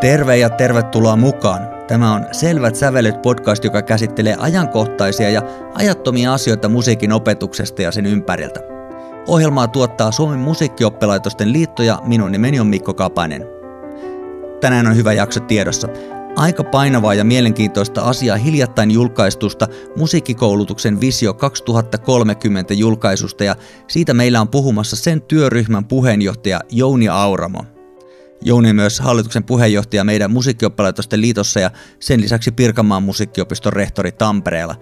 Terve ja tervetuloa mukaan. Tämä on Selvät sävelet podcast, joka käsittelee ajankohtaisia ja ajattomia asioita musiikin opetuksesta ja sen ympäriltä. Ohjelmaa tuottaa Suomen musiikkioppelaitosten liitto ja minun nimeni on Mikko Kapanen. Tänään on hyvä jakso tiedossa. Aika painavaa ja mielenkiintoista asiaa hiljattain julkaistusta musiikkikoulutuksen Visio 2030 julkaisusta ja siitä meillä on puhumassa sen työryhmän puheenjohtaja Jouni Auramo. Jouni myös hallituksen puheenjohtaja meidän musiikkioppalaitosten liitossa ja sen lisäksi Pirkanmaan musiikkiopiston rehtori Tampereella.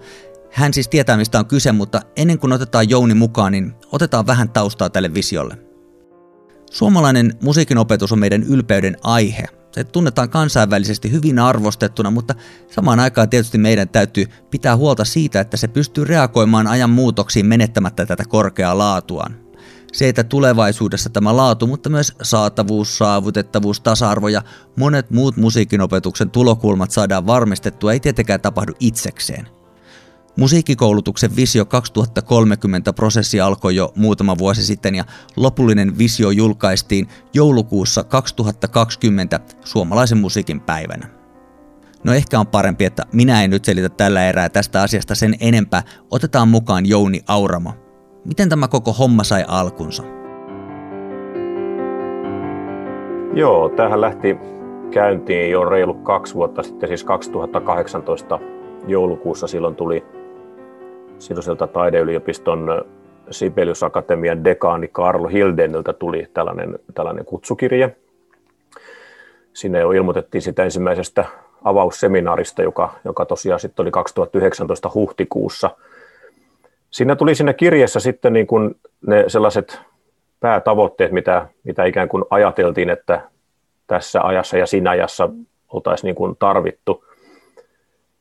Hän siis tietää mistä on kyse, mutta ennen kuin otetaan Jouni mukaan, niin otetaan vähän taustaa tälle visiolle. Suomalainen musiikinopetus on meidän ylpeyden aihe. Se tunnetaan kansainvälisesti hyvin arvostettuna, mutta samaan aikaan tietysti meidän täytyy pitää huolta siitä, että se pystyy reagoimaan ajan muutoksiin menettämättä tätä korkeaa laatuaan. Se, että tulevaisuudessa tämä laatu, mutta myös saatavuus, saavutettavuus, tasa-arvo ja monet muut musiikinopetuksen tulokulmat saadaan varmistettua, ei tietenkään tapahdu itsekseen. Musiikkikoulutuksen Visio 2030 prosessi alkoi jo muutama vuosi sitten ja lopullinen visio julkaistiin joulukuussa 2020 suomalaisen musiikin päivänä. No ehkä on parempi, että minä en nyt selitä tällä erää tästä asiasta sen enempää. Otetaan mukaan Jouni Auramo. Miten tämä koko homma sai alkunsa? Joo, tähän lähti käyntiin jo reilu kaksi vuotta sitten, siis 2018 joulukuussa silloin tuli silloiselta taideyliopiston Sibelius Akatemian dekaani Karlo Hildeniltä tuli tällainen, tällainen kutsukirje. Sinne jo ilmoitettiin sitä ensimmäisestä avausseminaarista, joka, joka tosiaan sitten oli 2019 huhtikuussa. Siinä tuli siinä kirjassa sitten niin kuin ne sellaiset päätavoitteet, mitä, mitä ikään kuin ajateltiin, että tässä ajassa ja siinä ajassa oltaisiin niin kuin tarvittu.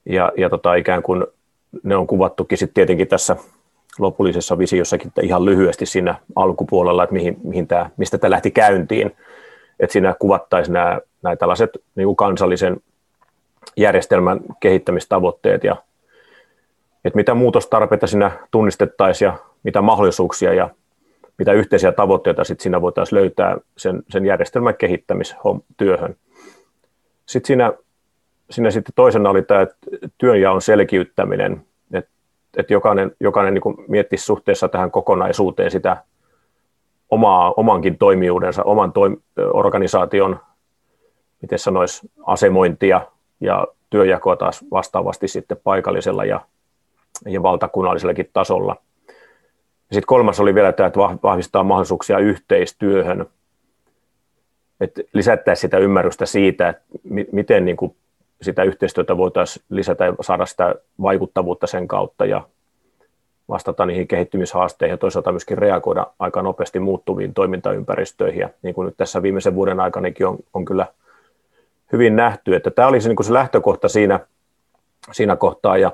Ja, ja tota, ikään kuin ne on kuvattukin sitten tietenkin tässä lopullisessa visiossakin ihan lyhyesti siinä alkupuolella, että mihin, mihin tämä, mistä tämä lähti käyntiin. Että siinä kuvattaisiin nämä, nämä tällaiset niin kuin kansallisen järjestelmän kehittämistavoitteet ja että mitä muutostarpeita siinä tunnistettaisiin ja mitä mahdollisuuksia ja mitä yhteisiä tavoitteita sitten siinä voitaisiin löytää sen, sen järjestelmän kehittämistyöhön. Sitten siinä siinä sitten toisena oli tämä työnjaon selkiyttäminen, että, että jokainen, jokainen niin miettisi suhteessa tähän kokonaisuuteen sitä omaa, omankin toimijuudensa, oman toim, organisaation, miten sanoisi, asemointia ja työjakoa taas vastaavasti sitten paikallisella ja, ja valtakunnallisellakin tasolla. Sitten kolmas oli vielä tämä, että vahvistaa mahdollisuuksia yhteistyöhön, että lisättäisiin sitä ymmärrystä siitä, että miten niin kuin sitä yhteistyötä voitaisiin lisätä ja saada sitä vaikuttavuutta sen kautta ja vastata niihin kehittymishaasteisiin ja toisaalta myöskin reagoida aika nopeasti muuttuviin toimintaympäristöihin. Ja niin kuin nyt tässä viimeisen vuoden aikanakin on, on kyllä hyvin nähty, että tämä oli se, niin se lähtökohta siinä, siinä kohtaa. Ja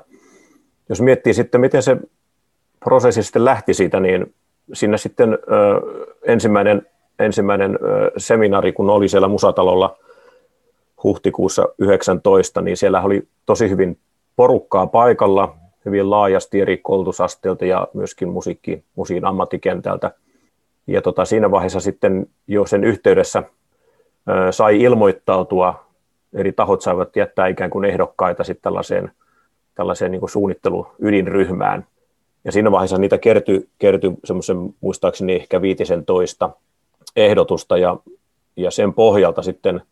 jos miettii sitten, miten se prosessi sitten lähti siitä, niin siinä sitten ö, ensimmäinen, ensimmäinen ö, seminaari, kun oli siellä Musatalolla – huhtikuussa 19, niin siellä oli tosi hyvin porukkaa paikalla, hyvin laajasti eri koulutusasteilta ja myöskin musiikki, musiikin ammattikentältä. Ja tota, siinä vaiheessa sitten jo sen yhteydessä ö, sai ilmoittautua, eri tahot saivat jättää ikään kuin ehdokkaita sitten tällaiseen, tällaiseen niin suunnittelu-ydinryhmään. Ja siinä vaiheessa niitä kertyi, kertyi semmoisen muistaakseni ehkä viitisen toista ehdotusta ja, ja sen pohjalta sitten –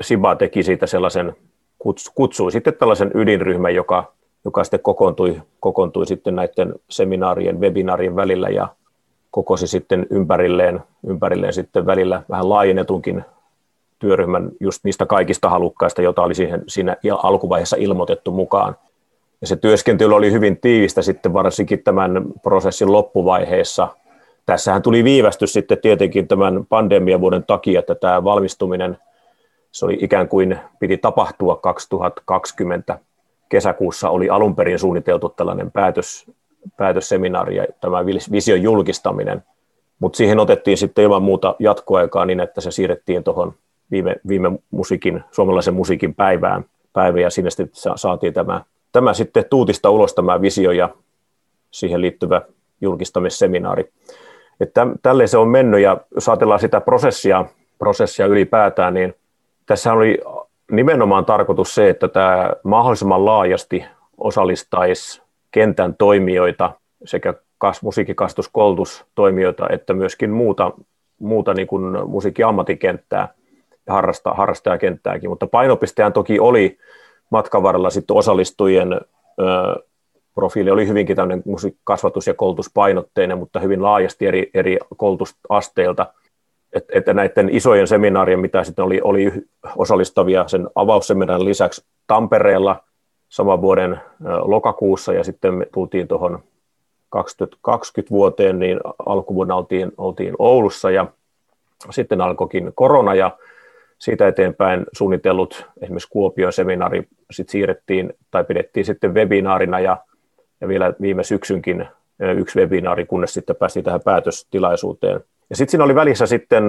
Siba teki siitä sellaisen, kutsui sitten tällaisen ydinryhmän, joka, joka sitten kokoontui, kokoontui sitten näiden seminaarien, webinaarien välillä ja kokosi sitten ympärilleen, ympärilleen sitten välillä vähän laajennetunkin työryhmän just niistä kaikista halukkaista, joita oli siihen, siinä alkuvaiheessa ilmoitettu mukaan. Ja se työskentely oli hyvin tiivistä sitten varsinkin tämän prosessin loppuvaiheessa. Tässähän tuli viivästys sitten tietenkin tämän pandemiavuoden takia, että tämä valmistuminen – se oli ikään kuin piti tapahtua 2020 kesäkuussa oli alun perin suunniteltu tällainen päätös, päätösseminaari ja tämä vision julkistaminen, mutta siihen otettiin sitten ilman muuta jatkoaikaa niin, että se siirrettiin tuohon viime, viime musiikin, suomalaisen musiikin päivään, päivä ja sinne sitten saatiin tämä, tämä sitten tuutista ulos tämä visio ja siihen liittyvä julkistamisseminaari. Että tälleen se on mennyt ja jos ajatellaan sitä prosessia, prosessia ylipäätään, niin tässä oli nimenomaan tarkoitus se, että tämä mahdollisimman laajasti osallistaisi kentän toimijoita sekä kas, musiikkikastuskoulutustoimijoita että myöskin muuta, muuta niin kuin musiikkiammatikenttää ja harrasta, harrastajakenttääkin, mutta painopistehän toki oli matkan varrella sitten osallistujien ö, profiili oli hyvinkin tämmöinen musiikkasvatus- ja koulutuspainotteinen, mutta hyvin laajasti eri, eri koulutusasteilta. Että, että näiden isojen seminaarien, mitä sitten oli, oli osallistavia sen avausseminaarin lisäksi Tampereella saman vuoden lokakuussa ja sitten me tultiin tuohon 2020 vuoteen, niin alkuvuonna oltiin, oltiin Oulussa ja sitten alkoikin korona ja siitä eteenpäin suunnitellut esimerkiksi Kuopion seminaari sit siirrettiin tai pidettiin sitten webinaarina ja, ja vielä viime syksynkin yksi webinaari, kunnes sitten päästiin tähän päätöstilaisuuteen. Ja sitten siinä oli välissä sitten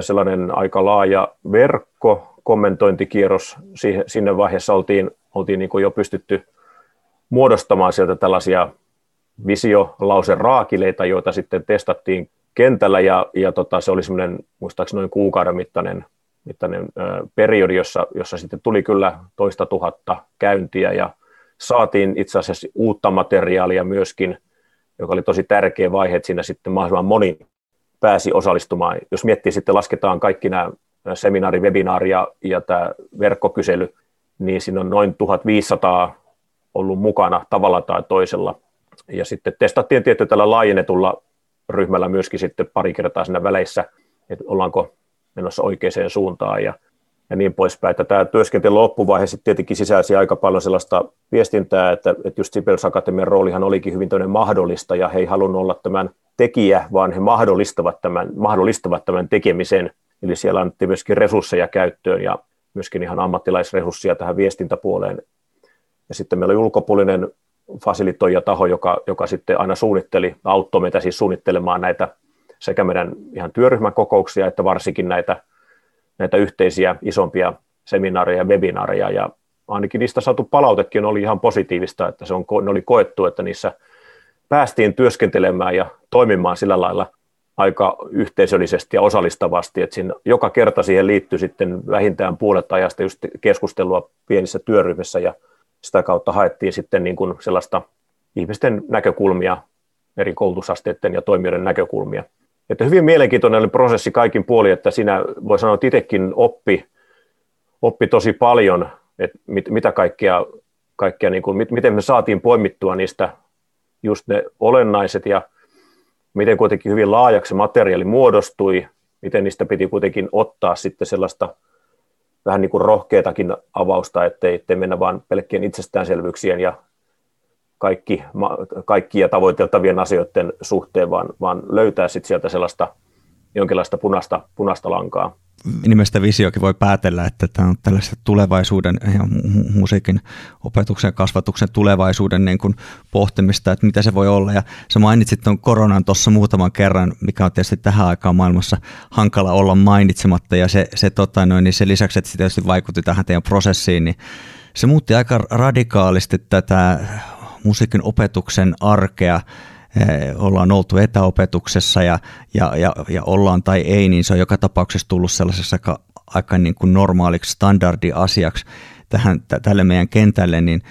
sellainen aika laaja verkko, kommentointikierros. Sinne vaiheessa oltiin, oltiin niin jo pystytty muodostamaan sieltä tällaisia visiolauseraakileita, joita sitten testattiin kentällä ja, ja tota, se oli semmoinen muistaakseni noin kuukauden mittainen, mittainen periodi, jossa, jossa sitten tuli kyllä toista tuhatta käyntiä ja saatiin itse asiassa uutta materiaalia myöskin, joka oli tosi tärkeä vaihe, että siinä sitten mahdollisimman moni pääsi osallistumaan. Jos miettii sitten, lasketaan kaikki nämä seminaari, webinaari ja, ja tämä verkkokysely, niin siinä on noin 1500 ollut mukana tavalla tai toisella. Ja sitten testattiin tietty tällä laajennetulla ryhmällä myöskin sitten pari kertaa siinä väleissä, että ollaanko menossa oikeaan suuntaan ja, ja niin poispäin. Että tämä työskentely loppuvaihe sitten tietenkin sisälsi aika paljon sellaista viestintää, että, että just Sibelius Akatemian roolihan olikin hyvin mahdollista ja he ei halunnut olla tämän tekijä, vaan he mahdollistavat tämän, mahdollistavat tämän tekemisen. Eli siellä annettiin myöskin resursseja käyttöön ja myöskin ihan ammattilaisresursseja tähän viestintäpuoleen. Ja sitten meillä oli ulkopuolinen fasilitoija taho, joka, joka sitten aina suunnitteli, auttoi meitä siis suunnittelemaan näitä sekä meidän ihan työryhmäkokouksia, että varsinkin näitä, näitä yhteisiä isompia seminaareja ja webinaareja, ja ainakin niistä saatu palautekin oli ihan positiivista, että se on, ne oli koettu, että niissä päästiin työskentelemään ja toimimaan sillä lailla aika yhteisöllisesti ja osallistavasti, että siinä joka kerta siihen liittyy sitten vähintään puolet ajasta just keskustelua pienissä työryhmissä ja sitä kautta haettiin sitten niin kuin sellaista ihmisten näkökulmia, eri koulutusasteiden ja toimijoiden näkökulmia. Että hyvin mielenkiintoinen oli prosessi kaikin puolin, että siinä voi sanoa, että itsekin oppi, oppi tosi paljon, että mit, mitä kaikkea, kaikkea niin kuin, miten me saatiin poimittua niistä just ne olennaiset ja miten kuitenkin hyvin laajaksi materiaali muodostui, miten niistä piti kuitenkin ottaa sitten sellaista vähän niin kuin rohkeatakin avausta, ettei, ettei mennä vain pelkkien itsestäänselvyyksien ja kaikki, kaikkia tavoiteltavien asioiden suhteen, vaan, vaan löytää sitten sieltä sellaista jonkinlaista punaista, punaista lankaa nimestä visiokin voi päätellä, että tämä on tällaista tulevaisuuden ja musiikin opetuksen ja kasvatuksen tulevaisuuden niin kuin pohtimista, että mitä se voi olla. Ja sä mainitsit tuon koronan tuossa muutaman kerran, mikä on tietysti tähän aikaan maailmassa hankala olla mainitsematta. Ja se, se, tota noin, niin se lisäksi, että se tietysti vaikutti tähän teidän prosessiin, niin se muutti aika radikaalisti tätä musiikin opetuksen arkea Eh, ollaan oltu etäopetuksessa ja, ja, ja, ja ollaan tai ei, niin se on joka tapauksessa tullut sellaisessa aika, aika niin kuin normaaliksi standardiasiaksi tähän, tälle meidän kentälle, niin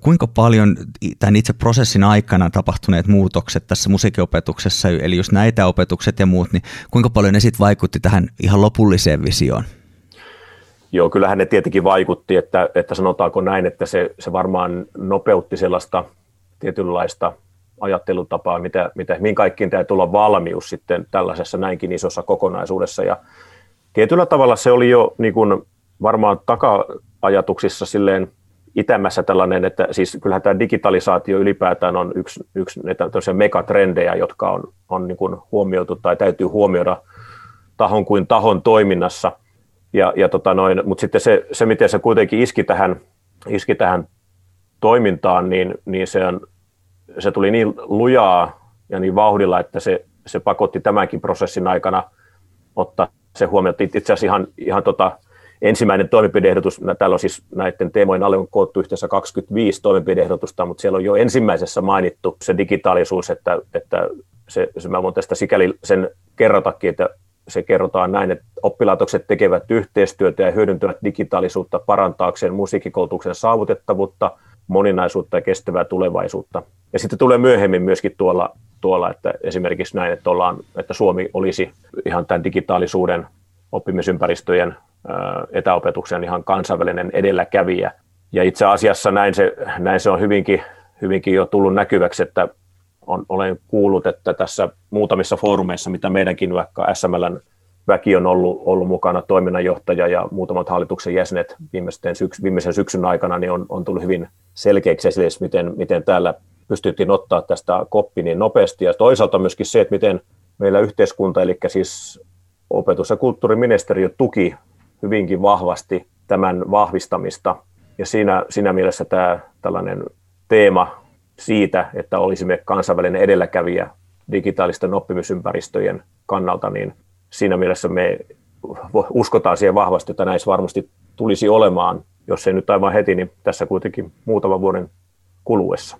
kuinka paljon tämän itse prosessin aikana tapahtuneet muutokset tässä musiikinopetuksessa, eli jos näitä opetukset ja muut, niin kuinka paljon ne sitten vaikutti tähän ihan lopulliseen visioon? Joo, kyllähän ne tietenkin vaikutti, että, että sanotaanko näin, että se, se varmaan nopeutti sellaista tietynlaista ajattelutapaa, mitä, mitä, mihin kaikkiin täytyy olla valmius sitten tällaisessa näinkin isossa kokonaisuudessa. Ja tietyllä tavalla se oli jo niin kuin varmaan taka-ajatuksissa silleen itämässä tällainen, että siis kyllähän tämä digitalisaatio ylipäätään on yksi, yksi näitä megatrendejä, jotka on, on niin kuin huomioitu tai täytyy huomioida tahon kuin tahon toiminnassa. Ja, ja tota noin, mutta sitten se, se, miten se kuitenkin iski tähän, iski tähän toimintaan, niin, niin se on se tuli niin lujaa ja niin vauhdilla, että se, se pakotti tämänkin prosessin aikana ottaa se huomioon. Itse asiassa ihan, ihan tota, ensimmäinen toimenpideehdotus, täällä on siis näiden teemojen alle on koottu yhteensä 25 toimenpideehdotusta, mutta siellä on jo ensimmäisessä mainittu se digitaalisuus, että, että se, se mä voin tästä sikäli sen kerrotakin, että se kerrotaan näin, että oppilaitokset tekevät yhteistyötä ja hyödyntävät digitaalisuutta parantaakseen musiikkikoulutuksen saavutettavuutta, moninaisuutta ja kestävää tulevaisuutta. Ja sitten tulee myöhemmin myöskin tuolla, tuolla että esimerkiksi näin, että, ollaan, että Suomi olisi ihan tämän digitaalisuuden oppimisympäristöjen etäopetuksen ihan kansainvälinen edelläkävijä. Ja itse asiassa näin se, näin se on hyvinkin, hyvinkin jo tullut näkyväksi, että on, olen kuullut, että tässä muutamissa foorumeissa, mitä meidänkin vaikka SMLn väki on ollut, ollut mukana, toiminnanjohtaja ja muutamat hallituksen jäsenet viimeisen, syks, viimeisen syksyn aikana, niin on, on tullut hyvin selkeäksi esille, miten, miten täällä pystyttiin ottaa tästä koppi niin nopeasti. Ja toisaalta myöskin se, että miten meillä yhteiskunta, eli siis opetus- ja kulttuuriministeriö tuki hyvinkin vahvasti tämän vahvistamista. Ja siinä, siinä mielessä tämä tällainen teema siitä, että olisimme kansainvälinen edelläkävijä digitaalisten oppimisympäristöjen kannalta, niin siinä mielessä me uskotaan siihen vahvasti, että näissä varmasti tulisi olemaan, jos ei nyt aivan heti, niin tässä kuitenkin muutaman vuoden kuluessa.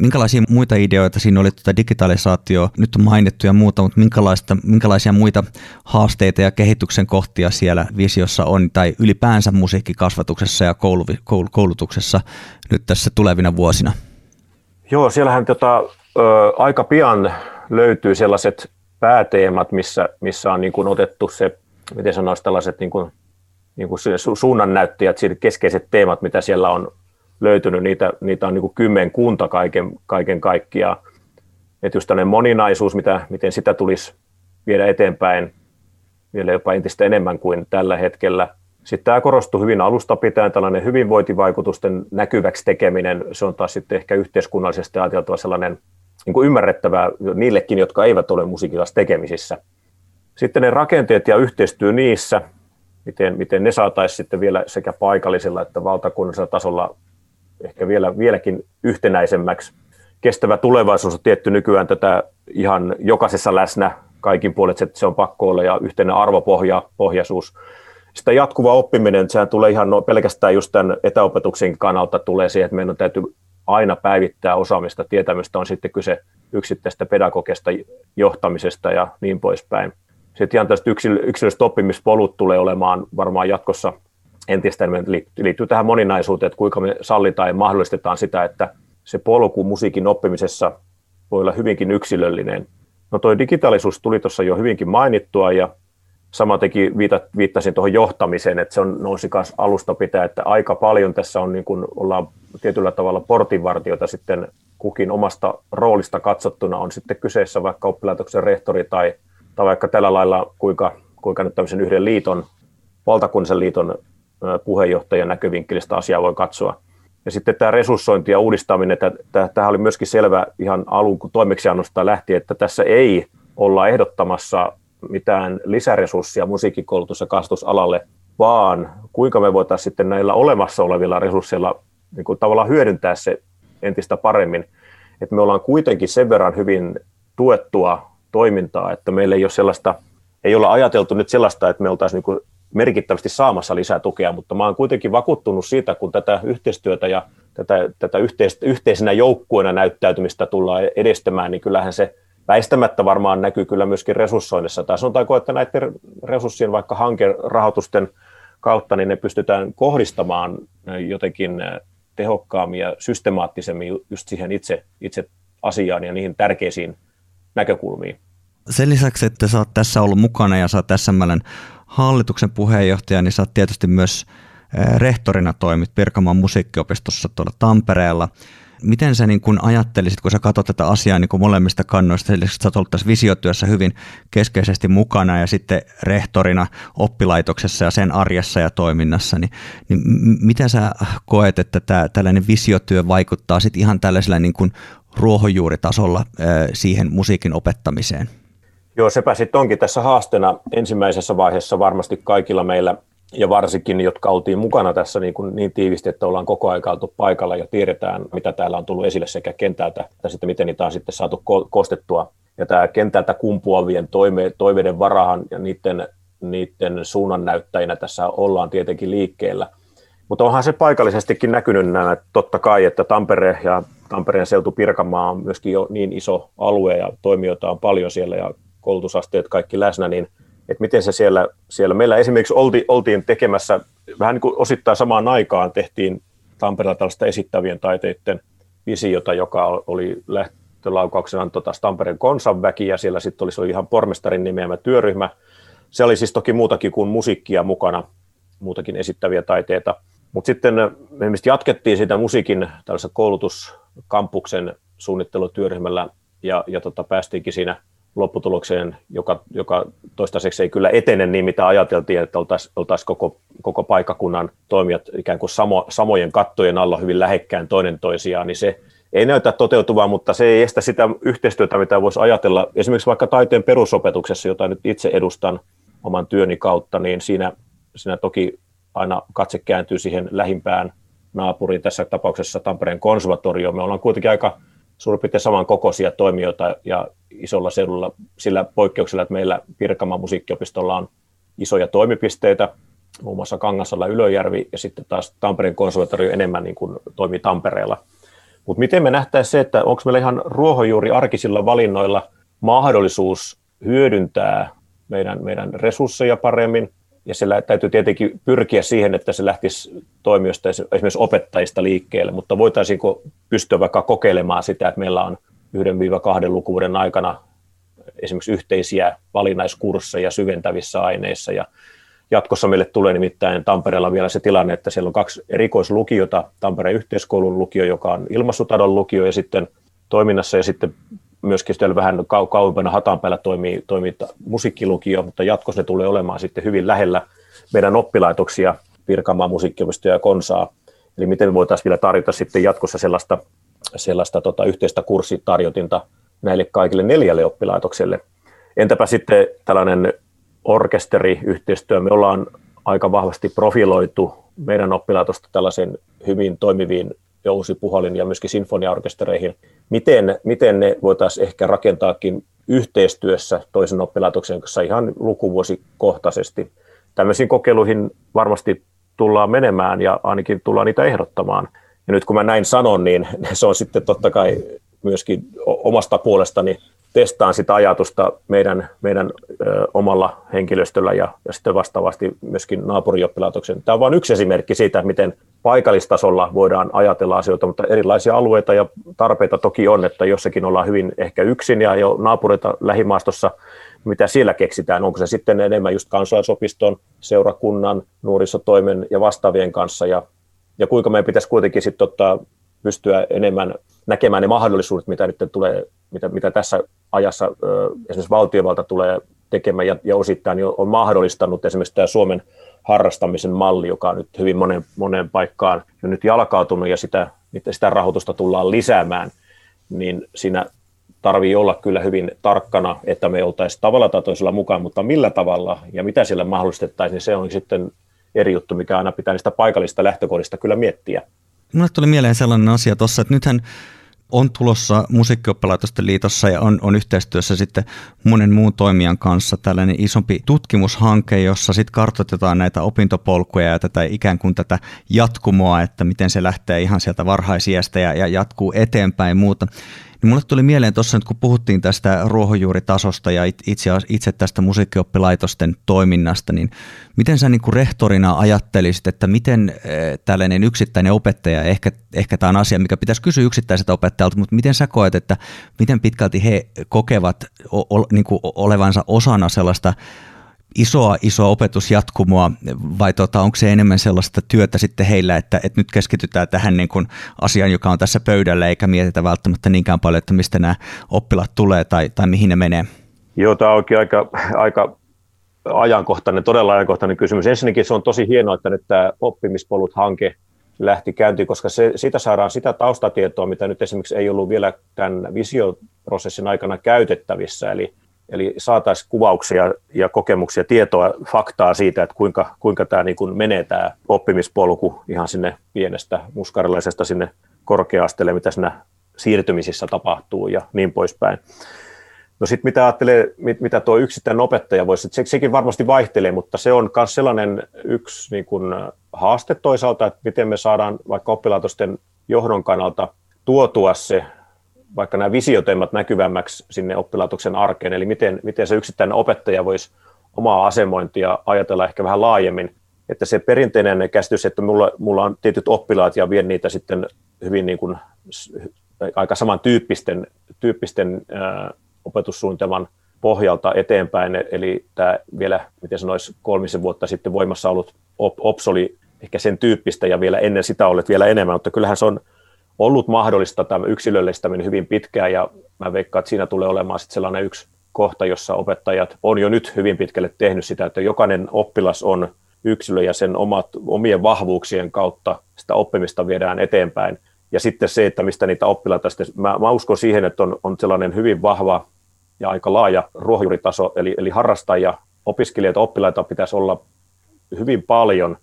Minkälaisia muita ideoita siinä oli, tuota digitalisaatio nyt on mainittu ja muuta, mutta minkälaista, minkälaisia muita haasteita ja kehityksen kohtia siellä visiossa on, tai ylipäänsä musiikkikasvatuksessa ja koulutuksessa nyt tässä tulevina vuosina? Joo, siellähän tota, ö, aika pian löytyy sellaiset pääteemat, missä, missä on niin kuin otettu se, miten sanoisi, tällaiset niin kuin, niin kuin suunnannäyttäjät, keskeiset teemat, mitä siellä on löytynyt, niitä, niitä on niin kuin kymmenkunta kaiken, kaiken kaikkiaan. Että just tämmöinen moninaisuus, mitä, miten sitä tulisi viedä eteenpäin vielä jopa entistä enemmän kuin tällä hetkellä. Sitten tämä korostuu hyvin alusta pitäen, tällainen hyvinvointivaikutusten näkyväksi tekeminen, se on taas sitten ehkä yhteiskunnallisesti ajateltava sellainen niin kuin ymmärrettävää niillekin, jotka eivät ole musiikilassa tekemisissä. Sitten ne rakenteet ja yhteistyö niissä, miten, miten ne saataisiin sitten vielä sekä paikallisella että valtakunnallisella tasolla ehkä vielä, vieläkin yhtenäisemmäksi. Kestävä tulevaisuus on tietty nykyään tätä ihan jokaisessa läsnä kaikin puolet, että se on pakko olla ja yhteinen arvopohjaisuus. Sitä jatkuva oppiminen, sehän tulee ihan no, pelkästään just tämän etäopetuksen kannalta tulee siihen, että meidän täytyy aina päivittää osaamista, tietämystä on sitten kyse yksittäistä pedagogista johtamisesta ja niin poispäin. Sitten ihan tästä yksilölliset oppimispolut tulee olemaan varmaan jatkossa entistä enemmän liittyy tähän moninaisuuteen, että kuinka me sallitaan ja mahdollistetaan sitä, että se polku musiikin oppimisessa voi olla hyvinkin yksilöllinen. No tuo digitaalisuus tuli tuossa jo hyvinkin mainittua ja sama teki viittasin tuohon johtamiseen, että se on nousi myös alusta pitää, että aika paljon tässä on niin kuin ollaan tietyllä tavalla portinvartijoita sitten kukin omasta roolista katsottuna on sitten kyseessä vaikka oppilaitoksen rehtori tai, tai vaikka tällä lailla kuinka, kuinka nyt tämmöisen yhden liiton, valtakunnallisen liiton puheenjohtajan näkövinkkelistä asiaa voi katsoa. Ja sitten tämä resurssointi ja uudistaminen, tämähän oli myöskin selvä ihan alun toimeksiannosta lähti, että tässä ei olla ehdottamassa mitään lisäresurssia musiikkikoulutus- ja kasvatusalalle, vaan kuinka me voitaisiin sitten näillä olemassa olevilla resursseilla niin kuin tavallaan hyödyntää se entistä paremmin. Että me ollaan kuitenkin sen verran hyvin tuettua toimintaa, että meillä ei ole sellaista, ei olla ajateltu nyt sellaista, että me oltaisiin niin merkittävästi saamassa lisää tukea, mutta mä oon kuitenkin vakuuttunut siitä, kun tätä yhteistyötä ja tätä, tätä yhteis, yhteisenä joukkueena näyttäytymistä tullaan edistämään, niin kyllähän se väistämättä varmaan näkyy kyllä myöskin resurssoinnissa. Tai sanotaanko, että näiden resurssien vaikka hankerahoitusten kautta, niin ne pystytään kohdistamaan jotenkin tehokkaammin ja systemaattisemmin just siihen itse, itse asiaan ja niihin tärkeisiin näkökulmiin. Sen lisäksi, että sä oot tässä ollut mukana ja sä oot SMLn hallituksen puheenjohtaja, niin sä oot tietysti myös rehtorina toimit Pirkanmaan musiikkiopistossa tuolla Tampereella. Miten sä niin kun ajattelisit, kun sä katsot tätä asiaa niin kun molemmista kannoista, eli sä oot ollut tässä visiotyössä hyvin keskeisesti mukana ja sitten rehtorina oppilaitoksessa ja sen arjessa ja toiminnassa, niin, niin miten sä koet, että tämä, tällainen visiotyö vaikuttaa sitten ihan tällaisella niin kuin ruohonjuuritasolla siihen musiikin opettamiseen? Joo, sepä sitten onkin tässä haasteena ensimmäisessä vaiheessa varmasti kaikilla meillä ja varsinkin, jotka oltiin mukana tässä niin, kuin niin tiivisti, että ollaan koko aika oltu paikalla ja tiedetään, mitä täällä on tullut esille sekä kentältä, että sitten miten niitä on sitten saatu kostettua. Ja tämä kentältä kumpuavien toime, toiveiden varahan ja niiden, niiden suunnannäyttäjinä tässä ollaan tietenkin liikkeellä. Mutta onhan se paikallisestikin näkynyt nämä, totta kai, että Tampere ja Tampereen seutu Pirkanmaa on myöskin jo niin iso alue ja toimijoita on paljon siellä ja koulutusasteet kaikki läsnä, niin että miten se siellä, siellä meillä esimerkiksi olti, oltiin tekemässä vähän niin kuin osittain samaan aikaan tehtiin Tampereella tällaista esittävien taiteiden visiota, joka oli lähtölaukauksena tota Tampereen konsanväki ja siellä sitten oli, oli ihan pormestarin nimeämä työryhmä. Se oli siis toki muutakin kuin musiikkia mukana, muutakin esittäviä taiteita. Mutta sitten me jatkettiin sitä musiikin tällaisen koulutuskampuksen suunnittelutyöryhmällä ja, ja tota, päästiinkin siinä lopputulokseen, joka, joka toistaiseksi ei kyllä etene niin, mitä ajateltiin, että oltaisiin oltais koko, koko paikakunnan toimijat ikään kuin samo, samojen kattojen alla hyvin lähekkään toinen toisiaan, niin se ei näytä toteutuvaa, mutta se ei estä sitä yhteistyötä, mitä voisi ajatella. Esimerkiksi vaikka taiteen perusopetuksessa, jota nyt itse edustan oman työni kautta, niin siinä, siinä toki aina katse kääntyy siihen lähimpään naapuriin, tässä tapauksessa Tampereen konservatorioon. Me ollaan kuitenkin aika suurin piirtein samankokoisia toimijoita ja isolla seudulla sillä poikkeuksella, että meillä Pirkanmaan musiikkiopistolla on isoja toimipisteitä, muun muassa Kangasalla Ylöjärvi ja sitten taas Tampereen konservatorio enemmän niin kuin toimii Tampereella. Mutta miten me nähtäisiin se, että onko meillä ihan ruohonjuuri arkisilla valinnoilla mahdollisuus hyödyntää meidän, meidän resursseja paremmin, ja se täytyy tietenkin pyrkiä siihen, että se lähtisi toimijoista, esimerkiksi opettajista liikkeelle, mutta voitaisiinko pystyä vaikka kokeilemaan sitä, että meillä on yhden viiva kahden lukuvuoden aikana esimerkiksi yhteisiä valinnaiskursseja syventävissä aineissa. Ja jatkossa meille tulee nimittäin Tampereella vielä se tilanne, että siellä on kaksi erikoislukiota, Tampereen yhteiskoulun lukio, joka on ilmassutadon lukio ja sitten toiminnassa ja sitten myöskin siellä vähän kau- kauempana hatan päällä toimii, toimii musiikkilukio, mutta jatkossa ne tulee olemaan sitten hyvin lähellä meidän oppilaitoksia, Pirkanmaan musiikkiopistoja ja Konsaa. Eli miten me voitaisiin vielä tarjota sitten jatkossa sellaista, sellaista tota, yhteistä kurssitarjotinta näille kaikille neljälle oppilaitokselle. Entäpä sitten tällainen orkesteriyhteistyö. Me ollaan aika vahvasti profiloitu meidän oppilaitosta tällaisen hyvin toimiviin jousi, puhalin ja myöskin sinfoniaorkestereihin. Miten, miten ne voitaisiin ehkä rakentaakin yhteistyössä toisen oppilaitoksen kanssa ihan lukuvuosikohtaisesti. Tämmöisiin kokeiluihin varmasti tullaan menemään ja ainakin tullaan niitä ehdottamaan. Ja nyt kun mä näin sanon, niin se on sitten totta kai myöskin omasta puolestani testaan sitä ajatusta meidän, meidän ö, omalla henkilöstöllä ja, ja sitten vastaavasti myöskin naapurioppilaitoksen. Tämä on vain yksi esimerkki siitä, miten paikallistasolla voidaan ajatella asioita, mutta erilaisia alueita ja tarpeita toki on, että jossakin ollaan hyvin ehkä yksin ja jo naapureita lähimaastossa, mitä siellä keksitään, onko se sitten enemmän just kansalaisopiston, seurakunnan, nuorisotoimen ja vastaavien kanssa ja, ja kuinka meidän pitäisi kuitenkin sitten ottaa pystyä enemmän näkemään ne mahdollisuudet, mitä nyt tulee, mitä, mitä tässä ajassa esimerkiksi valtiovalta tulee tekemään ja, ja osittain jo on mahdollistanut esimerkiksi tämä Suomen harrastamisen malli, joka on nyt hyvin monen, moneen paikkaan jo nyt jalkautunut ja sitä, sitä rahoitusta tullaan lisäämään, niin siinä tarvii olla kyllä hyvin tarkkana, että me oltaisiin tavalla tai toisella mukaan, mutta millä tavalla ja mitä siellä mahdollistettaisiin, niin se on sitten eri juttu, mikä aina pitää niistä paikallista lähtökohdista kyllä miettiä. Mulle tuli mieleen sellainen asia tuossa, että nythän on tulossa musiikkioppilaitosten liitossa ja on, on yhteistyössä sitten monen muun toimijan kanssa tällainen isompi tutkimushanke, jossa sitten kartoitetaan näitä opintopolkuja ja tätä ikään kuin tätä jatkumoa, että miten se lähtee ihan sieltä varhaisiästä ja, ja jatkuu eteenpäin ja muuta. Niin mulle tuli mieleen tuossa kun puhuttiin tästä ruohonjuuritasosta ja itse, itse tästä musiikkioppilaitosten toiminnasta, niin miten sä niin kuin rehtorina ajattelisit, että miten eh, tällainen yksittäinen opettaja, ehkä, ehkä tämä on asia, mikä pitäisi kysyä yksittäiseltä opettajalta, mutta miten sä koet, että miten pitkälti he kokevat o, o, niin kuin olevansa osana sellaista isoa, isoa opetusjatkumoa vai tota, onko se enemmän sellaista työtä sitten heillä, että, että nyt keskitytään tähän niin kuin asiaan, joka on tässä pöydällä eikä mietitä välttämättä niinkään paljon, että mistä nämä oppilaat tulee tai, tai mihin ne menee? Joo, tämä onkin aika, aika ajankohtainen, todella ajankohtainen kysymys. Ensinnäkin se on tosi hienoa, että nyt tämä oppimispolut-hanke lähti käyntiin, koska se, sitä saadaan sitä taustatietoa, mitä nyt esimerkiksi ei ollut vielä tämän visioprosessin aikana käytettävissä, eli Eli saataisiin kuvauksia ja kokemuksia, tietoa, faktaa siitä, että kuinka, kuinka tämä niin kuin menee tämä oppimispolku ihan sinne pienestä muskarilaisesta sinne korkea-asteelle, mitä siinä siirtymisissä tapahtuu ja niin poispäin. No sitten mitä ajattelee, mit, mitä tuo yksittäinen opettaja voisi, se, sekin varmasti vaihtelee, mutta se on myös sellainen yksi niin kuin haaste toisaalta, että miten me saadaan vaikka oppilaitosten johdon kannalta tuotua se vaikka nämä visioteemat näkyvämmäksi sinne oppilaitoksen arkeen, eli miten, miten se yksittäinen opettaja voisi omaa asemointia ajatella ehkä vähän laajemmin. Että se perinteinen käsitys, että mulla, mulla on tietyt oppilaat ja vien niitä sitten hyvin niin kuin, aika samantyyppisten tyyppisten, ää, opetussuunnitelman pohjalta eteenpäin, eli tämä vielä, miten sanoisi, kolmisen vuotta sitten voimassa ollut OPS oli ehkä sen tyyppistä ja vielä ennen sitä olet vielä enemmän, mutta kyllähän se on ollut mahdollista tämä yksilöllistäminen hyvin pitkään ja mä veikkaan, että siinä tulee olemaan sitten sellainen yksi kohta, jossa opettajat on jo nyt hyvin pitkälle tehnyt sitä, että jokainen oppilas on yksilö ja sen omat, omien vahvuuksien kautta sitä oppimista viedään eteenpäin. Ja sitten se, että mistä niitä oppilaita sitten, mä, mä uskon siihen, että on, on sellainen hyvin vahva ja aika laaja ruohonjuuritaso, eli, eli harrastajia, opiskelijoita, oppilaita pitäisi olla hyvin paljon,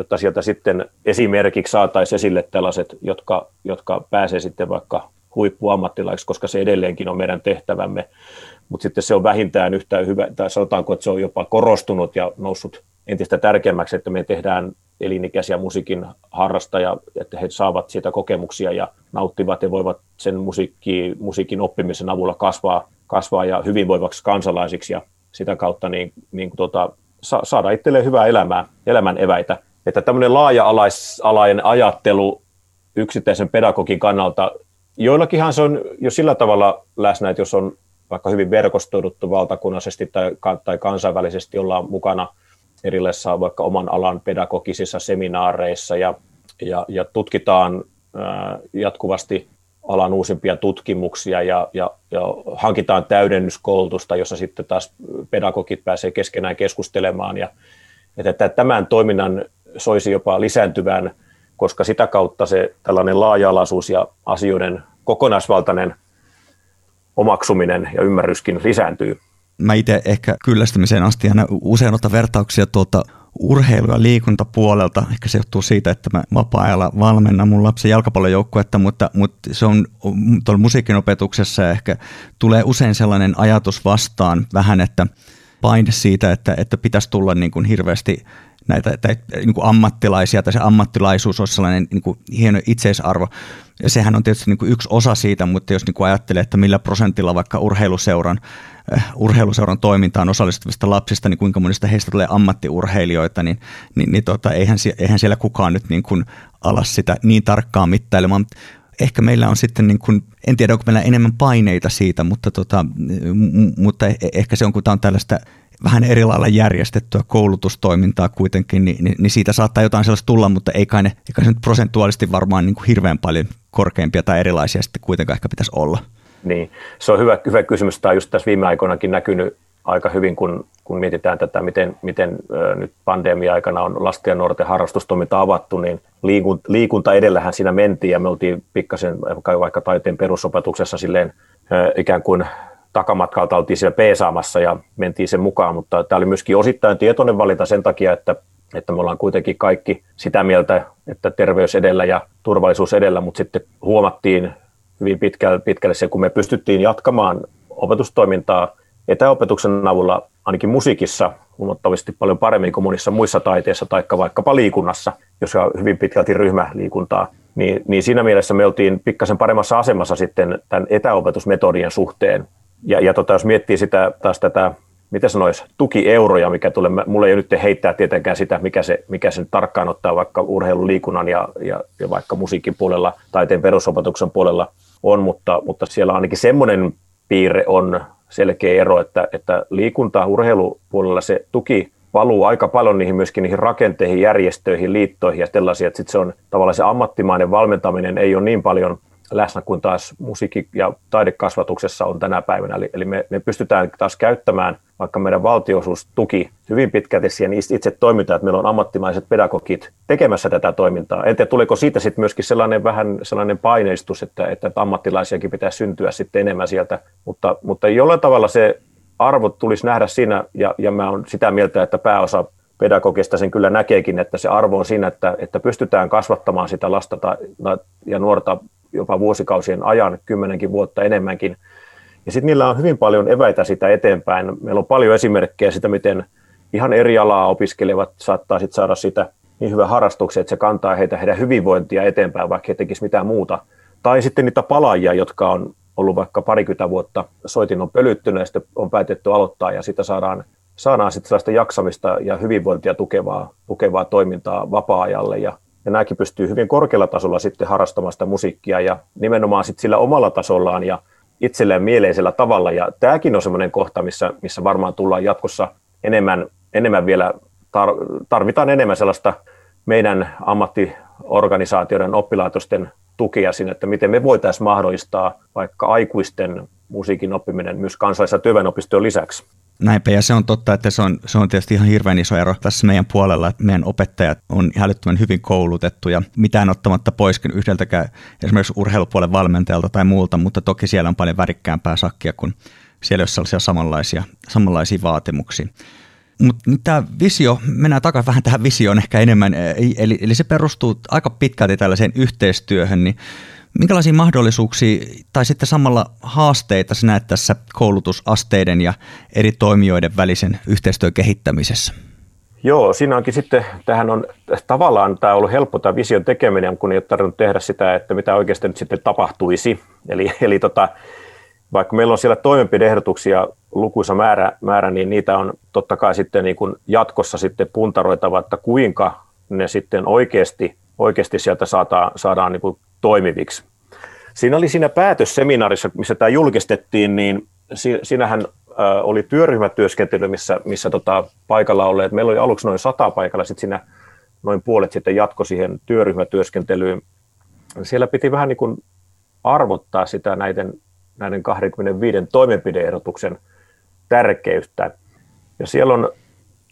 jotta sieltä sitten esimerkiksi saataisiin esille tällaiset, jotka, jotka pääsee sitten vaikka huippuammattilaiksi, koska se edelleenkin on meidän tehtävämme. Mutta sitten se on vähintään yhtä hyvä, tai sanotaanko, että se on jopa korostunut ja noussut entistä tärkeämmäksi, että me tehdään elinikäisiä musiikin harrastajia, että he saavat siitä kokemuksia ja nauttivat ja voivat sen musiikki, musiikin oppimisen avulla kasvaa, kasvaa ja hyvinvoivaksi kansalaisiksi ja sitä kautta niin, niin tota, sa, saada itselleen hyvää elämää, elämän eväitä. Että tämmöinen laaja-alainen ajattelu yksittäisen pedagogin kannalta, joillakinhan se on jo sillä tavalla läsnä, että jos on vaikka hyvin verkostoiduttu valtakunnallisesti tai, tai kansainvälisesti ollaan mukana – erilaisissa vaikka oman alan pedagogisissa seminaareissa ja, ja, ja tutkitaan ää, jatkuvasti alan uusimpia tutkimuksia ja, ja, ja hankitaan täydennyskoulutusta, jossa sitten taas pedagogit pääsee keskenään keskustelemaan ja että tämän toiminnan soisi jopa lisääntyvän, koska sitä kautta se tällainen laaja-alaisuus ja asioiden kokonaisvaltainen omaksuminen ja ymmärryskin lisääntyy mä itse ehkä kyllästymiseen asti aina usein otan vertauksia tuolta urheilu- ja liikuntapuolelta. Ehkä se johtuu siitä, että mä vapaa-ajalla valmennan mun lapsen jalkapallojoukkuetta, mutta, mutta se on tuolla musiikinopetuksessa ja ehkä tulee usein sellainen ajatus vastaan vähän, että paine siitä, että, että pitäisi tulla niin kuin hirveästi näitä tai, niin kuin ammattilaisia tai se ammattilaisuus olisi sellainen niin kuin hieno itseisarvo. Ja sehän on tietysti niin kuin yksi osa siitä, mutta jos niin kuin ajattelee, että millä prosentilla vaikka urheiluseuran Eh, urheiluseuran toimintaan osallistuvista lapsista, niin kuinka monista heistä tulee ammattiurheilijoita, niin, niin, niin tota, eihän, eihän siellä kukaan nyt niin kuin alas sitä niin tarkkaan mittailemaan. Ehkä meillä on sitten, niin kuin, en tiedä onko meillä enemmän paineita siitä, mutta, tota, mutta e-, ehkä se on, kun tämä on tällaista vähän eri lailla järjestettyä koulutustoimintaa kuitenkin, niin, niin, niin siitä saattaa jotain sellaista tulla, mutta ei kai ne, ei kai ne nyt prosentuaalisesti varmaan niin kuin hirveän paljon korkeampia tai erilaisia sitten kuitenkaan ehkä pitäisi olla. Niin, se on hyvä, hyvä kysymys. Tämä on just tässä viime aikoinakin näkynyt aika hyvin, kun, kun mietitään tätä, miten, miten nyt pandemia-aikana on lasten ja nuorten harrastustoiminta avattu, niin liikunta, liikunta edellähän siinä mentiin ja me oltiin pikkasen vaikka taiteen perusopetuksessa silleen ikään kuin takamatkalta oltiin siellä peesaamassa ja mentiin sen mukaan, mutta tämä oli myöskin osittain tietoinen valinta sen takia, että, että me ollaan kuitenkin kaikki sitä mieltä, että terveys edellä ja turvallisuus edellä, mutta sitten huomattiin hyvin pitkälle, pitkälle se, kun me pystyttiin jatkamaan opetustoimintaa etäopetuksen avulla ainakin musiikissa huomattavasti paljon paremmin kuin monissa muissa taiteissa tai vaikkapa liikunnassa, jos on hyvin pitkälti ryhmäliikuntaa, niin, niin siinä mielessä me oltiin pikkasen paremmassa asemassa sitten tämän etäopetusmetodien suhteen. Ja, ja tota, jos miettii sitä taas tätä miten sanoisi, tukieuroja, mikä tulee, mulle ei nyt heittää tietenkään sitä, mikä se, mikä sen tarkkaan ottaa vaikka urheilun, liikunnan ja, ja, ja vaikka musiikin puolella, taiteen perusopetuksen puolella on, mutta, mutta siellä ainakin semmoinen piirre on selkeä ero, että, että liikunta urheilupuolella se tuki valuu aika paljon niihin myöskin niihin rakenteihin, järjestöihin, liittoihin ja tällaisia, että sit se on tavallaan se ammattimainen valmentaminen ei ole niin paljon läsnä kuin taas musiikki- ja taidekasvatuksessa on tänä päivänä. Eli, eli me, me pystytään taas käyttämään vaikka meidän valtiosuustuki hyvin pitkälti siihen itse toimintaan, että meillä on ammattimaiset pedagogit tekemässä tätä toimintaa. En tiedä, tuleeko siitä sitten myöskin sellainen vähän sellainen paineistus, että, että ammattilaisiakin pitää syntyä sitten enemmän sieltä, mutta, mutta jollain tavalla se arvo tulisi nähdä siinä, ja, ja mä olen sitä mieltä, että pääosa pedagogista sen kyllä näkeekin, että se arvo on siinä, että, että pystytään kasvattamaan sitä lasta tai, ja nuorta jopa vuosikausien ajan, kymmenenkin vuotta enemmänkin. Ja sitten niillä on hyvin paljon eväitä sitä eteenpäin. Meillä on paljon esimerkkejä sitä, miten ihan eri alaa opiskelevat saattaa sit saada sitä niin hyvä harrastuksia, että se kantaa heitä heidän hyvinvointia eteenpäin, vaikka he tekisivät mitään muuta. Tai sitten niitä palaajia, jotka on ollut vaikka parikymmentä vuotta, soitin on pölyttynyt ja sitten on päätetty aloittaa ja sitä saadaan saadaan sitten sellaista jaksamista ja hyvinvointia tukevaa, tukevaa toimintaa vapaa-ajalle ja, ja nämäkin pystyy hyvin korkealla tasolla sitten harrastamaan sitä musiikkia ja nimenomaan sitten sillä omalla tasollaan ja itselleen mieleisellä tavalla ja tämäkin on semmoinen kohta, missä, missä varmaan tullaan jatkossa enemmän, enemmän vielä, tarvitaan enemmän sellaista meidän ammattiorganisaatioiden, oppilaitosten tukea sinne, että miten me voitaisiin mahdollistaa vaikka aikuisten musiikin oppiminen myös kansallisessa työväenopistojen lisäksi. Näinpä, ja se on totta, että se on, se on tietysti ihan hirveän iso ero tässä meidän puolella, että meidän opettajat on hälyttömän hyvin koulutettuja, mitään ottamatta pois yhdeltäkään esimerkiksi urheilupuolen valmentajalta tai muulta, mutta toki siellä on paljon värikkäämpää sakkia, kun siellä on sellaisia samanlaisia, samanlaisia vaatimuksia. Mutta tämä visio, mennään takaisin vähän tähän visioon ehkä enemmän, eli, eli se perustuu aika pitkälti tällaiseen yhteistyöhön, niin minkälaisia mahdollisuuksia tai sitten samalla haasteita sinä näet tässä koulutusasteiden ja eri toimijoiden välisen yhteistyön kehittämisessä? Joo, siinä onkin sitten, tähän on tavallaan tämä on ollut helppo tämä vision tekeminen, kun ei ole tarvinnut tehdä sitä, että mitä oikeasti nyt sitten tapahtuisi. Eli, eli tota, vaikka meillä on siellä toimenpideehdotuksia lukuisa määrä, määrä, niin niitä on totta kai sitten niin kuin jatkossa sitten puntaroitava, että kuinka ne sitten oikeasti, oikeasti sieltä saadaan, saadaan niin kuin toimiviksi. Siinä oli siinä päätösseminaarissa, missä tämä julkistettiin, niin siinähän oli työryhmätyöskentely, missä, missä tota, paikalla olleet, meillä oli aluksi noin sata paikalla, sitten siinä noin puolet sitten jatko siihen työryhmätyöskentelyyn. Siellä piti vähän niin kuin arvottaa sitä näiden näiden 25 toimenpideehdotuksen tärkeyttä. Ja siellä on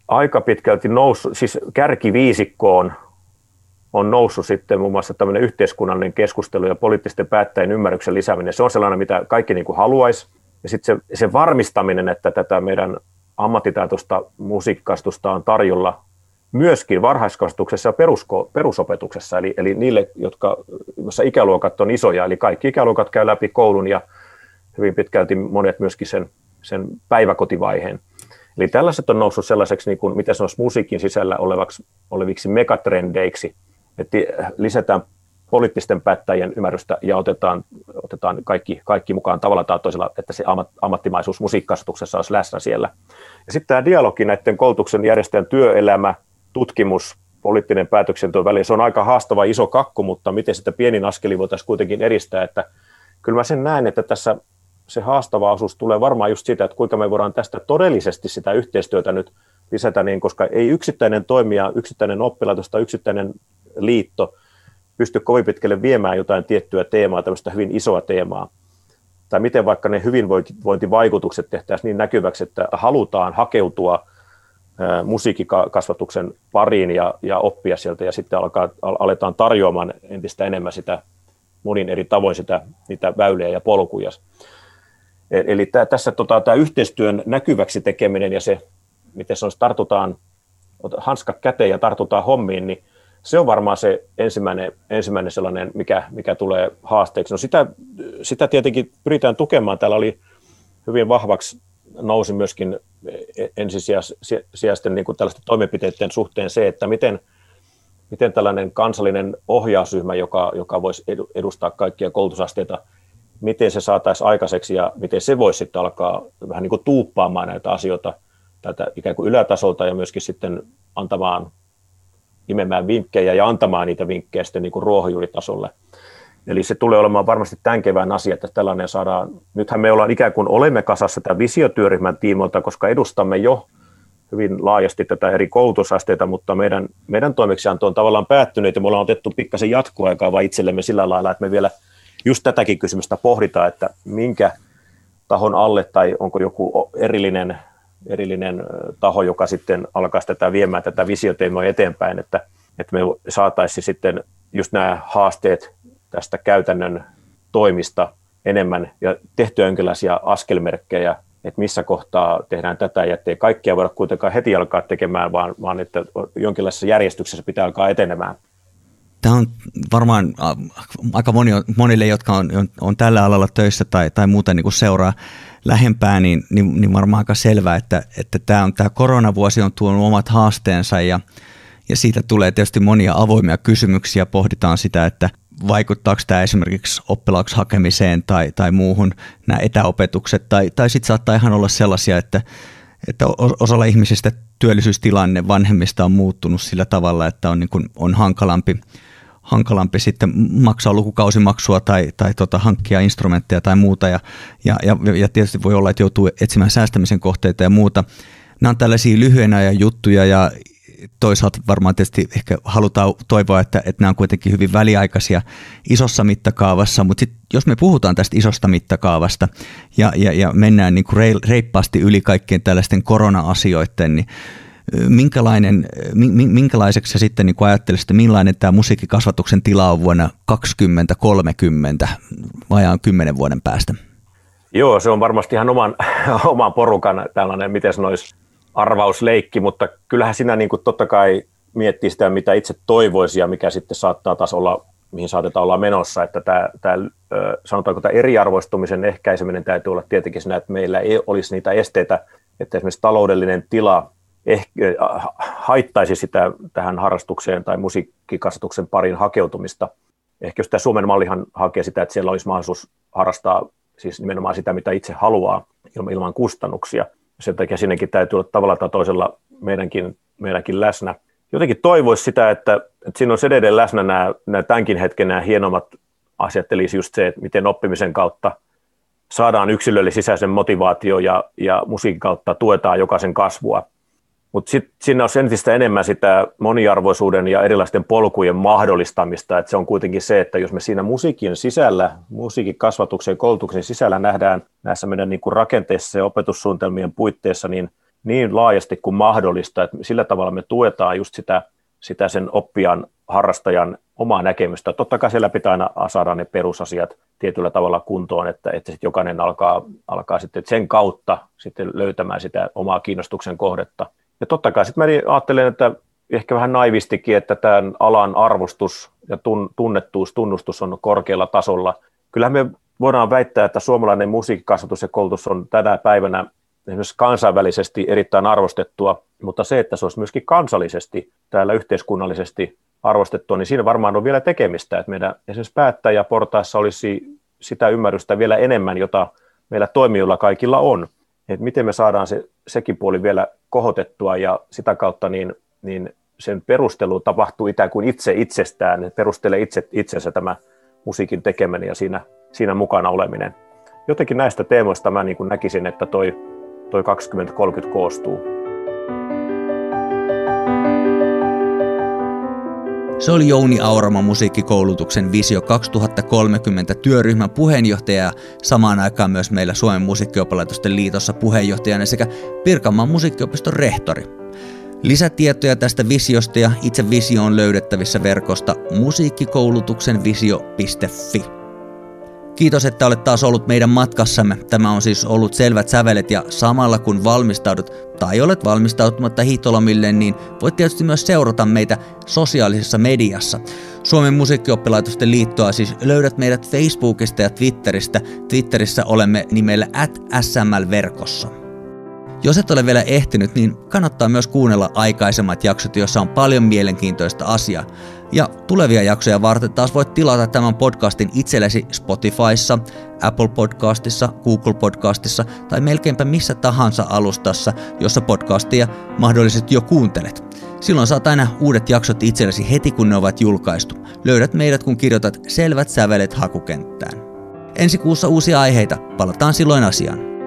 aika pitkälti noussut, siis kärkiviisikkoon on noussut sitten muun muassa tämmöinen yhteiskunnallinen keskustelu ja poliittisten päättäjien ymmärryksen lisääminen. Se on sellainen, mitä kaikki niin kuin haluaisi. Ja sitten se, se varmistaminen, että tätä meidän ammattitaitoista musiikkastusta on tarjolla myöskin varhaiskasvatuksessa ja perusko, perusopetuksessa, eli, eli niille, jotka, joissa ikäluokat on isoja, eli kaikki ikäluokat käy läpi koulun ja hyvin pitkälti monet myöskin sen, sen päiväkotivaiheen. Eli tällaiset on noussut sellaiseksi, niin kuin, mitä sanoisi musiikin sisällä olevaksi, oleviksi megatrendeiksi, että lisätään poliittisten päättäjien ymmärrystä ja otetaan, otetaan kaikki, kaikki mukaan tavalla tai toisella, että se ammat, ammattimaisuus musiikkasutuksessa olisi läsnä siellä. Ja sitten tämä dialogi näiden koulutuksen järjestäjän työelämä, tutkimus, poliittinen päätöksenteon väliin, se on aika haastava iso kakku, mutta miten sitä pienin askeli voitaisiin kuitenkin edistää, että kyllä mä sen näen, että tässä se haastava osuus tulee varmaan just siitä, että kuinka me voidaan tästä todellisesti sitä yhteistyötä nyt lisätä, niin koska ei yksittäinen toimija, yksittäinen oppilaitos tai yksittäinen liitto pysty kovin pitkälle viemään jotain tiettyä teemaa, tämmöistä hyvin isoa teemaa. Tai miten vaikka ne hyvinvointivaikutukset tehtäisiin niin näkyväksi, että halutaan hakeutua musiikkikasvatuksen pariin ja, ja oppia sieltä ja sitten alkaa, aletaan tarjoamaan entistä enemmän sitä monin eri tavoin sitä, niitä väyliä ja polkuja. E-, eli tämä, tässä tota, tämä yhteistyön näkyväksi tekeminen ja se, miten se on, tartutaan hanska käteen ja tartutaan hommiin, niin se on varmaan se ensimmäinen, ensimmäinen sellainen, mikä, mikä tulee haasteeksi. No sitä, sitä tietenkin pyritään tukemaan. Täällä oli hyvin vahvaksi nousi myöskin ensisijaisten niin tällaisten toimenpiteiden suhteen se, että miten, miten tällainen kansallinen ohjausryhmä, joka, joka voisi edustaa kaikkia koulutusasteita, miten se saataisiin aikaiseksi ja miten se voisi sitten alkaa vähän niin kuin tuuppaamaan näitä asioita tätä ikään kuin ylätasolta ja myöskin sitten antamaan, imemään vinkkejä ja antamaan niitä vinkkejä sitten niin kuin ruohonjuuritasolle. Eli se tulee olemaan varmasti tämän kevään asia, että tällainen saadaan. Nythän me ollaan ikään kuin olemme kasassa tämän visiotyöryhmän tiimoilta, koska edustamme jo hyvin laajasti tätä eri koulutusasteita, mutta meidän, meidän toimeksianto on tavallaan päättynyt ja me ollaan otettu pikkasen jatkoaikaa vaan itsellemme sillä lailla, että me vielä – just tätäkin kysymystä pohditaan, että minkä tahon alle tai onko joku erillinen, erillinen taho, joka sitten alkaa tätä viemään tätä visioteemoa eteenpäin, että, että me saataisiin sitten just nämä haasteet tästä käytännön toimista enemmän ja tehtyä jonkinlaisia askelmerkkejä, että missä kohtaa tehdään tätä. Ja ettei kaikkia voida kuitenkaan heti alkaa tekemään, vaan, vaan että jonkinlaisessa järjestyksessä pitää alkaa etenemään. Tämä on varmaan aika moni, monille, jotka on, on tällä alalla töissä tai, tai muuten niin kuin seuraa lähempää, niin, niin, niin varmaan aika selvää, että, että tämä, on, tämä koronavuosi on tuonut omat haasteensa ja, ja siitä tulee tietysti monia avoimia kysymyksiä. Pohditaan sitä, että vaikuttaako tämä esimerkiksi oppilaaksi hakemiseen tai, tai muuhun nämä etäopetukset tai, tai sitten saattaa ihan olla sellaisia, että että osalla ihmisistä työllisyystilanne vanhemmista on muuttunut sillä tavalla, että on, niin kuin, on hankalampi, hankalampi sitten maksaa lukukausimaksua tai, tai tota, hankkia instrumentteja tai muuta. Ja, ja, ja, ja tietysti voi olla, että joutuu etsimään säästämisen kohteita ja muuta. Nämä on tällaisia lyhyen ajan juttuja ja toisaalta varmaan tietysti ehkä halutaan toivoa, että, että nämä on kuitenkin hyvin väliaikaisia isossa mittakaavassa, mutta sit, jos me puhutaan tästä isosta mittakaavasta ja, ja, ja mennään niin kuin reippaasti yli kaikkien tällaisten korona-asioiden, niin minkälainen, minkälaiseksi sä sitten niin ajattelisit, millainen tämä musiikkikasvatuksen tila on vuonna 2030, vajaan kymmenen vuoden päästä? Joo, se on varmasti ihan oman, oman porukan tällainen, miten sanoisi, arvausleikki, mutta kyllähän sinä niin kuin totta kai miettii sitä, mitä itse toivoisi ja mikä sitten saattaa taas olla, mihin saatetaan olla menossa, että tämä, tämä sanotaanko tämä eriarvoistumisen ehkäiseminen täytyy olla tietenkin siinä, että meillä ei olisi niitä esteitä, että esimerkiksi taloudellinen tila ehkä, haittaisi sitä tähän harrastukseen tai musiikkikasvatuksen parin hakeutumista. Ehkä jos tämä Suomen mallihan hakee sitä, että siellä olisi mahdollisuus harrastaa siis nimenomaan sitä, mitä itse haluaa ilman kustannuksia – sen takia sinnekin täytyy olla tavalla tai toisella meidänkin, meidänkin läsnä. Jotenkin toivoisi sitä, että, että siinä on edelleen läsnä nämä, nämä tämänkin hetken nämä hienommat asiat, eli just se, että miten oppimisen kautta saadaan yksilölle sisäisen motivaatio ja, ja musiikin kautta tuetaan jokaisen kasvua. Mutta sitten siinä on entistä enemmän sitä moniarvoisuuden ja erilaisten polkujen mahdollistamista, että se on kuitenkin se, että jos me siinä musiikin sisällä, musiikin kasvatuksen ja koulutuksen sisällä nähdään näissä meidän niin kuin rakenteissa ja opetussuunnitelmien puitteissa niin, niin laajasti kuin mahdollista, että sillä tavalla me tuetaan just sitä, sitä sen oppijan, harrastajan omaa näkemystä. Totta kai siellä pitää aina saada ne perusasiat tietyllä tavalla kuntoon, että, että sit jokainen alkaa, alkaa sitten sen kautta sitten löytämään sitä omaa kiinnostuksen kohdetta. Ja totta kai sitten mä ajattelen, että ehkä vähän naivistikin, että tämän alan arvostus ja tunnettuus, tunnustus on korkealla tasolla. Kyllähän me voidaan väittää, että suomalainen musiikkikasvatus ja koulutus on tänä päivänä esimerkiksi kansainvälisesti erittäin arvostettua, mutta se, että se olisi myöskin kansallisesti täällä yhteiskunnallisesti arvostettua, niin siinä varmaan on vielä tekemistä, että meidän esimerkiksi päättäjäportaissa olisi sitä ymmärrystä vielä enemmän, jota meillä toimijoilla kaikilla on että miten me saadaan se, sekin puoli vielä kohotettua ja sitä kautta niin, niin sen perustelu tapahtuu ikään kuin itse itsestään, perustelee itse itsensä tämä musiikin tekeminen ja siinä, siinä mukana oleminen. Jotenkin näistä teemoista mä niin kuin näkisin, että toi, toi 2030 koostuu. Se oli Jouni Aurama musiikkikoulutuksen Visio 2030 työryhmän puheenjohtaja ja samaan aikaan myös meillä Suomen musiikkioppilaitosten liitossa puheenjohtajana sekä Pirkanmaan musiikkiopiston rehtori. Lisätietoja tästä visiosta ja itse visio on löydettävissä verkosta musiikkikoulutuksen visio.fi. Kiitos, että olet taas ollut meidän matkassamme. Tämä on siis ollut selvät sävelet ja samalla kun valmistaudut tai olet valmistautumatta hiihtolomille, niin voit tietysti myös seurata meitä sosiaalisessa mediassa. Suomen musiikkioppilaitosten liittoa siis löydät meidät Facebookista ja Twitteristä. Twitterissä olemme nimellä at SML-verkossa. Jos et ole vielä ehtinyt, niin kannattaa myös kuunnella aikaisemmat jaksot, joissa on paljon mielenkiintoista asiaa. Ja tulevia jaksoja varten taas voit tilata tämän podcastin itsellesi Spotifyssa, Apple Podcastissa, Google Podcastissa tai melkeinpä missä tahansa alustassa, jossa podcastia mahdollisesti jo kuuntelet. Silloin saat aina uudet jaksot itsellesi heti kun ne ovat julkaistu. Löydät meidät kun kirjoitat selvät sävelet hakukenttään. Ensi kuussa uusia aiheita, palataan silloin asiaan.